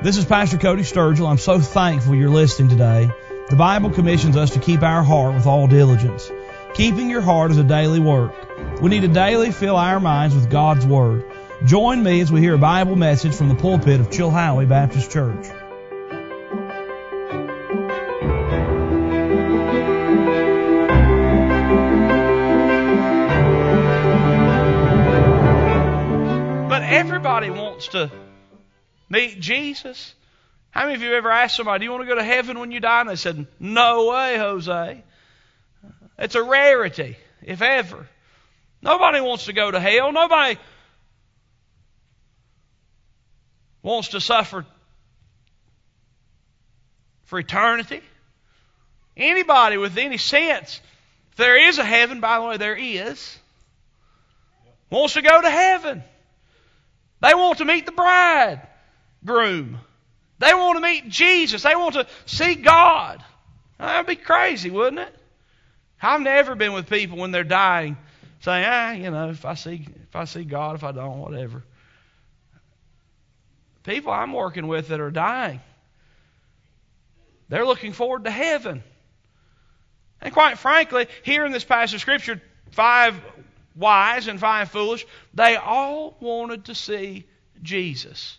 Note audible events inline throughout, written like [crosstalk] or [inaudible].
This is Pastor Cody Sturgill. I'm so thankful you're listening today. The Bible commissions us to keep our heart with all diligence. Keeping your heart is a daily work. We need to daily fill our minds with God's Word. Join me as we hear a Bible message from the pulpit of Chilhowie Baptist Church. But everybody wants to meet Jesus. How many of you ever asked somebody, Do you want to go to heaven when you die? And they said, No way, Jose. It's a rarity, if ever. Nobody wants to go to hell. Nobody wants to suffer for eternity. Anybody with any sense, if there is a heaven, by the way, there is, wants to go to heaven. They want to meet the bridegroom. They want to meet Jesus. They want to see God. That'd be crazy, wouldn't it? I've never been with people when they're dying saying, ah, you know, if I see if I see God, if I don't, whatever. People I'm working with that are dying, they're looking forward to heaven. And quite frankly, here in this passage of Scripture, five wise and five foolish, they all wanted to see Jesus.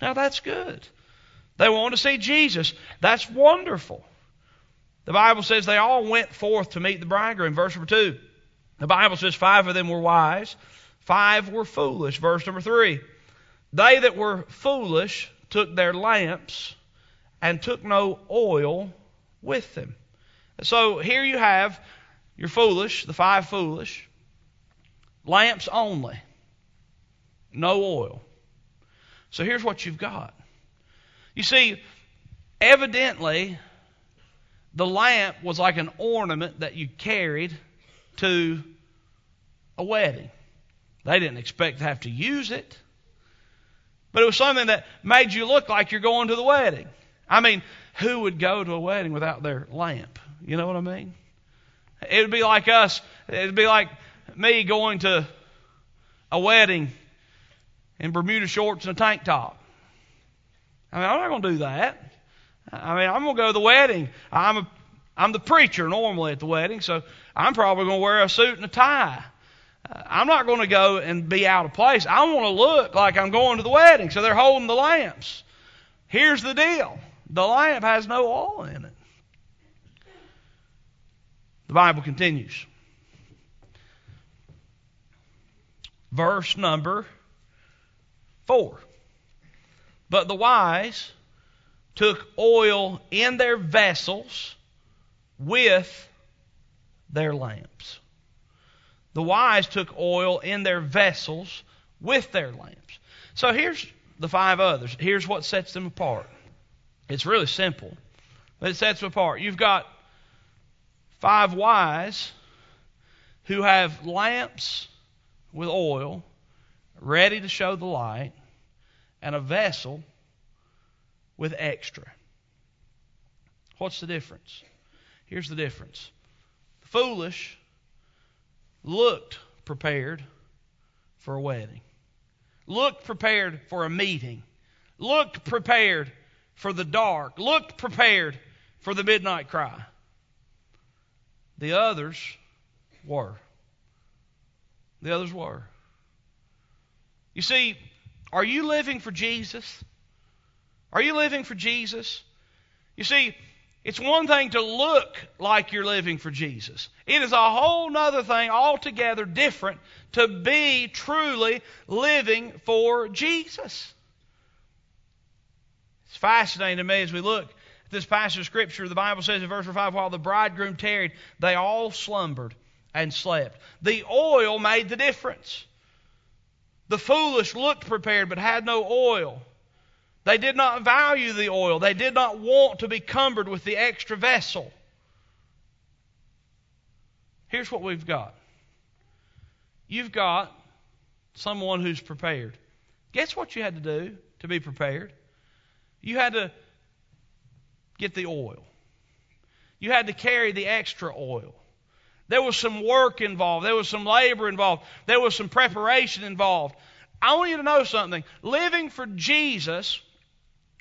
Now that's good. They want to see Jesus. That's wonderful. The Bible says they all went forth to meet the bridegroom. Verse number two. The Bible says five of them were wise, five were foolish. Verse number three. They that were foolish took their lamps and took no oil with them. So here you have your foolish, the five foolish, lamps only, no oil. So here's what you've got. You see, evidently, the lamp was like an ornament that you carried to a wedding. They didn't expect to have to use it, but it was something that made you look like you're going to the wedding. I mean, who would go to a wedding without their lamp? You know what I mean? It would be like us, it would be like me going to a wedding in Bermuda shorts and a tank top. I mean, I'm not going to do that. I mean, I'm going to go to the wedding. I'm a, I'm the preacher normally at the wedding, so I'm probably going to wear a suit and a tie. I'm not going to go and be out of place. I want to look like I'm going to the wedding. So they're holding the lamps. Here's the deal the lamp has no oil in it. The Bible continues. Verse number 4. But the wise took oil in their vessels with their lamps. The wise took oil in their vessels with their lamps. So here's the five others. Here's what sets them apart. It's really simple, but it sets them apart. You've got five wise who have lamps with oil ready to show the light and a vessel with extra. What's the difference? Here's the difference. The foolish looked prepared for a wedding, looked prepared for a meeting, looked prepared for the dark, looked prepared for the midnight cry. The others were. The others were. You see, are you living for Jesus? Are you living for Jesus? You see, it's one thing to look like you're living for Jesus. It is a whole other thing altogether different to be truly living for Jesus. It's fascinating to me as we look at this passage of Scripture. The Bible says in verse 5 while the bridegroom tarried, they all slumbered and slept. The oil made the difference. The foolish looked prepared but had no oil. They did not value the oil. They did not want to be cumbered with the extra vessel. Here's what we've got you've got someone who's prepared. Guess what you had to do to be prepared? You had to get the oil, you had to carry the extra oil. There was some work involved. There was some labor involved. There was some preparation involved. I want you to know something. Living for Jesus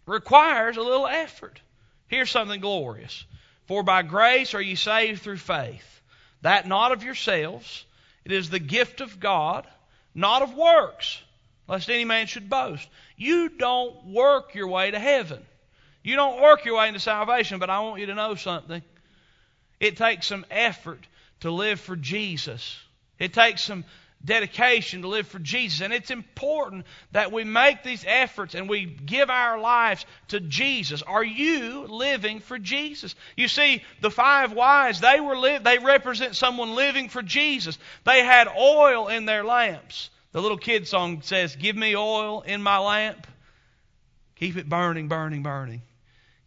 requires a little effort. Here's something glorious. For by grace are ye saved through faith, that not of yourselves, it is the gift of God, not of works, lest any man should boast. You don't work your way to heaven. You don't work your way into salvation, but I want you to know something. It takes some effort to live for Jesus. It takes some dedication to live for Jesus. And it's important that we make these efforts and we give our lives to Jesus. Are you living for Jesus? You see, the five wise, they were li- they represent someone living for Jesus. They had oil in their lamps. The little kid song says, "Give me oil in my lamp. Keep it burning, burning, burning.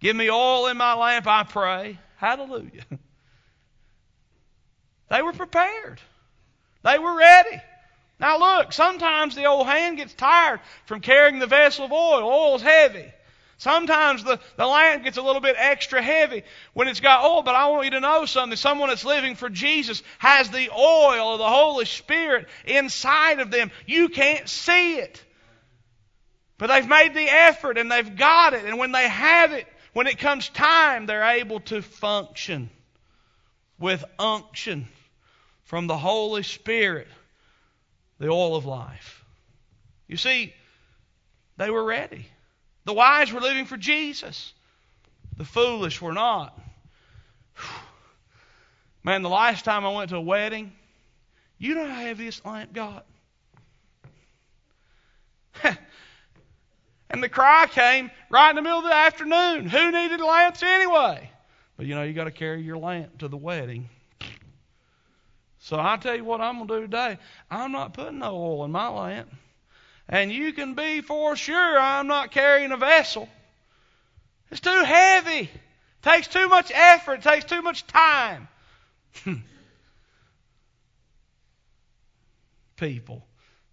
Give me oil in my lamp, I pray." Hallelujah. [laughs] They were prepared. They were ready. Now look, sometimes the old hand gets tired from carrying the vessel of oil. Oil's heavy. Sometimes the, the lamp gets a little bit extra heavy when it's got oil, but I want you to know something. Someone that's living for Jesus has the oil of the Holy Spirit inside of them. You can't see it. But they've made the effort and they've got it. And when they have it, when it comes time, they're able to function with unction from the Holy Spirit, the oil of life. You see, they were ready. The wise were living for Jesus, the foolish were not. Man, the last time I went to a wedding, you know how heavy this lamp got? [laughs] and the cry came right in the middle of the afternoon. Who needed lamps anyway? But you know, you got to carry your lamp to the wedding. So I tell you what I'm going to do today. I'm not putting no oil in my lamp. And you can be for sure I'm not carrying a vessel. It's too heavy. It takes too much effort. It takes too much time. [laughs] People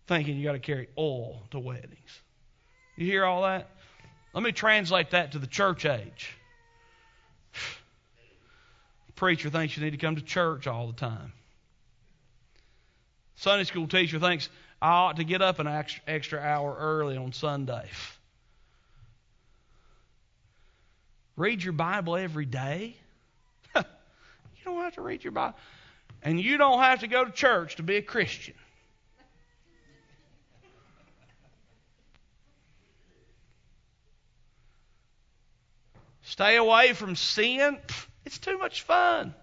thinking you got to carry oil to weddings. You hear all that? Let me translate that to the church age. [sighs] Preacher thinks you need to come to church all the time. Sunday school teacher thinks I ought to get up an extra, hour early on Sunday. Read your Bible every day. [laughs] you don't have to read your Bible. And you don't have to go to church to be a Christian. Stay away from sin. It's too much fun.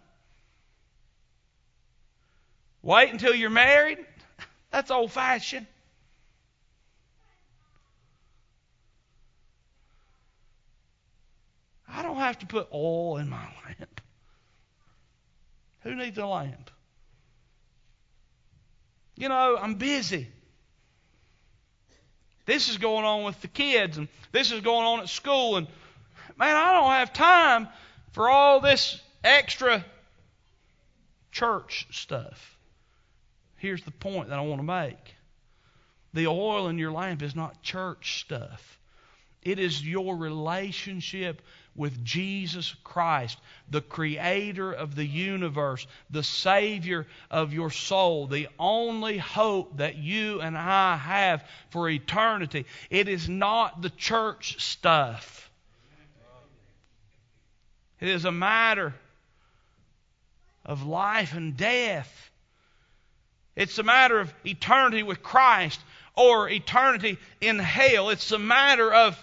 Wait until you're married? That's old fashioned. I don't have to put oil in my lamp. Who needs a lamp? You know, I'm busy. This is going on with the kids, and this is going on at school, and man, I don't have time for all this extra church stuff. Here's the point that I want to make the oil in your lamp is not church stuff, it is your relationship with Jesus Christ, the creator of the universe, the Savior of your soul, the only hope that you and I have for eternity. It is not the church stuff, it is a matter of life and death. It's a matter of eternity with Christ or eternity in hell. It's a matter of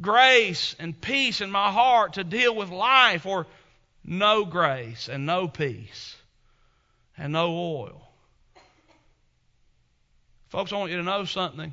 grace and peace in my heart to deal with life or no grace and no peace and no oil. Folks, I want you to know something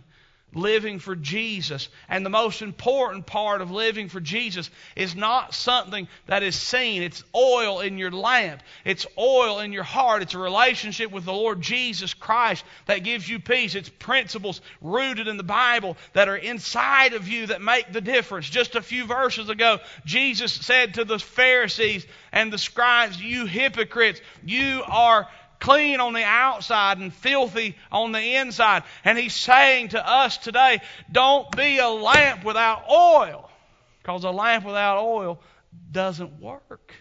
living for Jesus. And the most important part of living for Jesus is not something that is seen. It's oil in your lamp. It's oil in your heart. It's a relationship with the Lord Jesus Christ that gives you peace. It's principles rooted in the Bible that are inside of you that make the difference. Just a few verses ago, Jesus said to the Pharisees and the scribes, You hypocrites, you are clean on the outside and filthy on the inside. And he's saying to us today, don't be a lamp without oil. Because a lamp without oil doesn't work,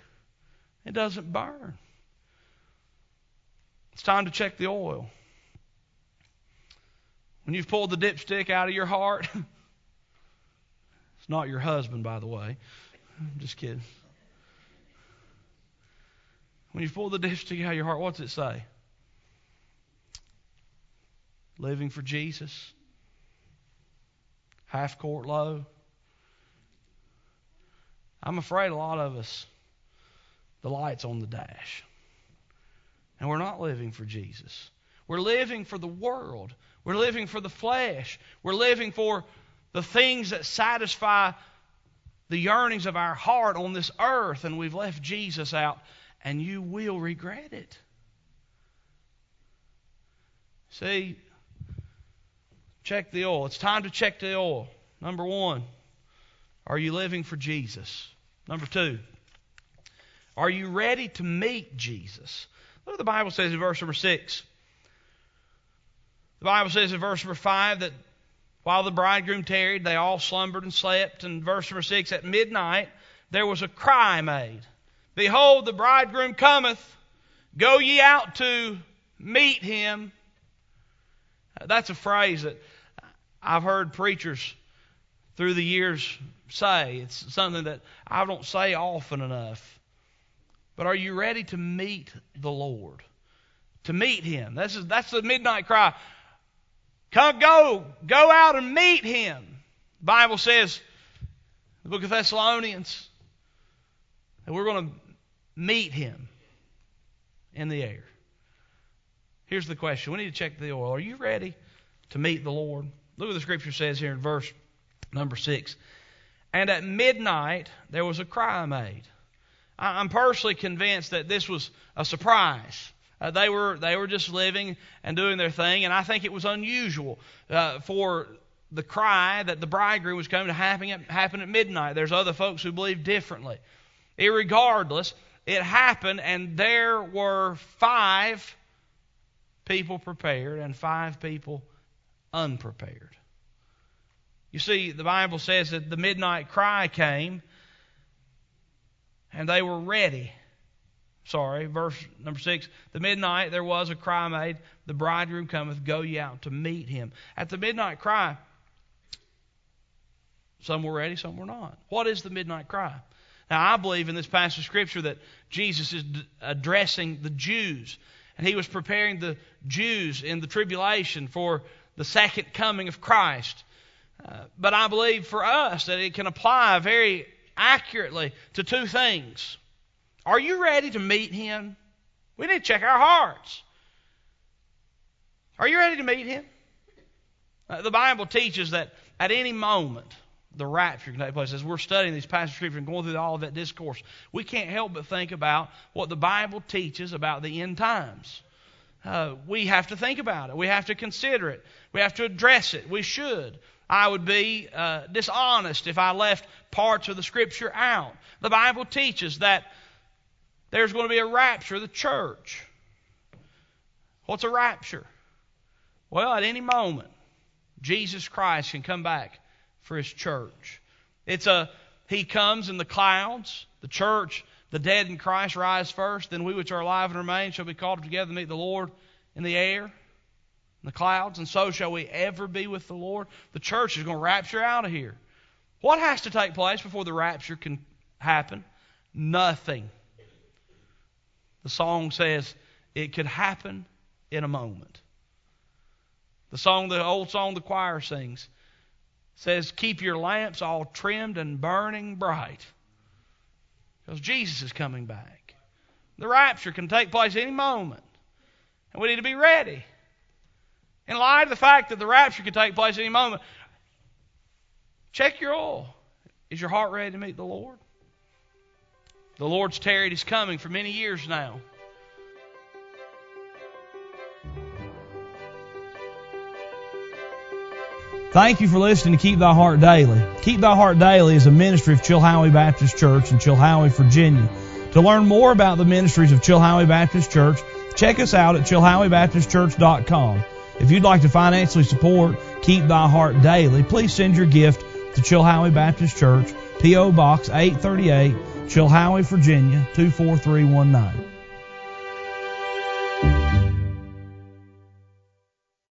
it doesn't burn. It's time to check the oil. When you've pulled the dipstick out of your heart, [laughs] it's not your husband, by the way. I'm just kidding. When you pull the out of your heart, what's it say? Living for Jesus. Half court low. I'm afraid a lot of us, the light's on the dash. And we're not living for Jesus. We're living for the world. We're living for the flesh. We're living for the things that satisfy the yearnings of our heart on this earth, and we've left Jesus out, and you will regret it. See, check the oil. It's time to check the oil. Number one, are you living for Jesus? Number two, are you ready to meet Jesus? Look what the Bible says in verse number six. The Bible says in verse number five that while the bridegroom tarried, they all slumbered and slept. And verse number six, at midnight there was a cry made Behold, the bridegroom cometh. Go ye out to meet him. That's a phrase that I've heard preachers through the years say. It's something that I don't say often enough. But are you ready to meet the Lord? To meet Him. That's, that's the midnight cry. Come, go, go out and meet Him. The Bible says, the book of Thessalonians, that we're going to meet Him in the air. Here's the question. We need to check the oil. Are you ready to meet the Lord? Look what the scripture says here in verse number 6. And at midnight there was a cry made. I'm personally convinced that this was a surprise. Uh, they were they were just living and doing their thing, and I think it was unusual uh, for the cry that the bridegroom was coming to happen at, happen at midnight. There's other folks who believe differently. Irregardless, it happened, and there were five people prepared and five people unprepared. You see, the Bible says that the midnight cry came and they were ready. Sorry, verse number six. The midnight there was a cry made, the bridegroom cometh, go ye out to meet him. At the midnight cry, some were ready, some were not. What is the midnight cry? Now, I believe in this passage of Scripture that Jesus is addressing the Jews, and he was preparing the Jews in the tribulation for the second coming of Christ. Uh, but I believe for us that it can apply very accurately to two things. Are you ready to meet Him? We need to check our hearts. Are you ready to meet Him? Uh, the Bible teaches that at any moment, the rapture can take place. As we're studying these passages of Scripture and going through all of that discourse, we can't help but think about what the Bible teaches about the end times. Uh, we have to think about it. We have to consider it. We have to address it. We should. I would be uh, dishonest if I left parts of the Scripture out. The Bible teaches that there's going to be a rapture of the church. What's a rapture? Well, at any moment, Jesus Christ can come back for his church. It's a he comes in the clouds, the church, the dead in Christ rise first, then we which are alive and remain shall be called together to meet the Lord in the air in the clouds, and so shall we ever be with the Lord. The church is going to rapture out of here. What has to take place before the rapture can happen? Nothing. The song says it could happen in a moment. The song, the old song the choir sings, says, Keep your lamps all trimmed and burning bright. Because Jesus is coming back. The rapture can take place any moment. And we need to be ready. In light of the fact that the rapture could take place any moment, check your oil. Is your heart ready to meet the Lord? The Lord's tarried He's coming for many years now. Thank you for listening to Keep Thy Heart Daily. Keep Thy Heart Daily is a ministry of Chilhowie Baptist Church in Chilhowie, Virginia. To learn more about the ministries of Chilhowie Baptist Church, check us out at chilhowiebaptistchurch.com. If you'd like to financially support Keep Thy Heart Daily, please send your gift to Chilhowie Baptist Church, P.O. Box 838, Chilhowie, Virginia 24319.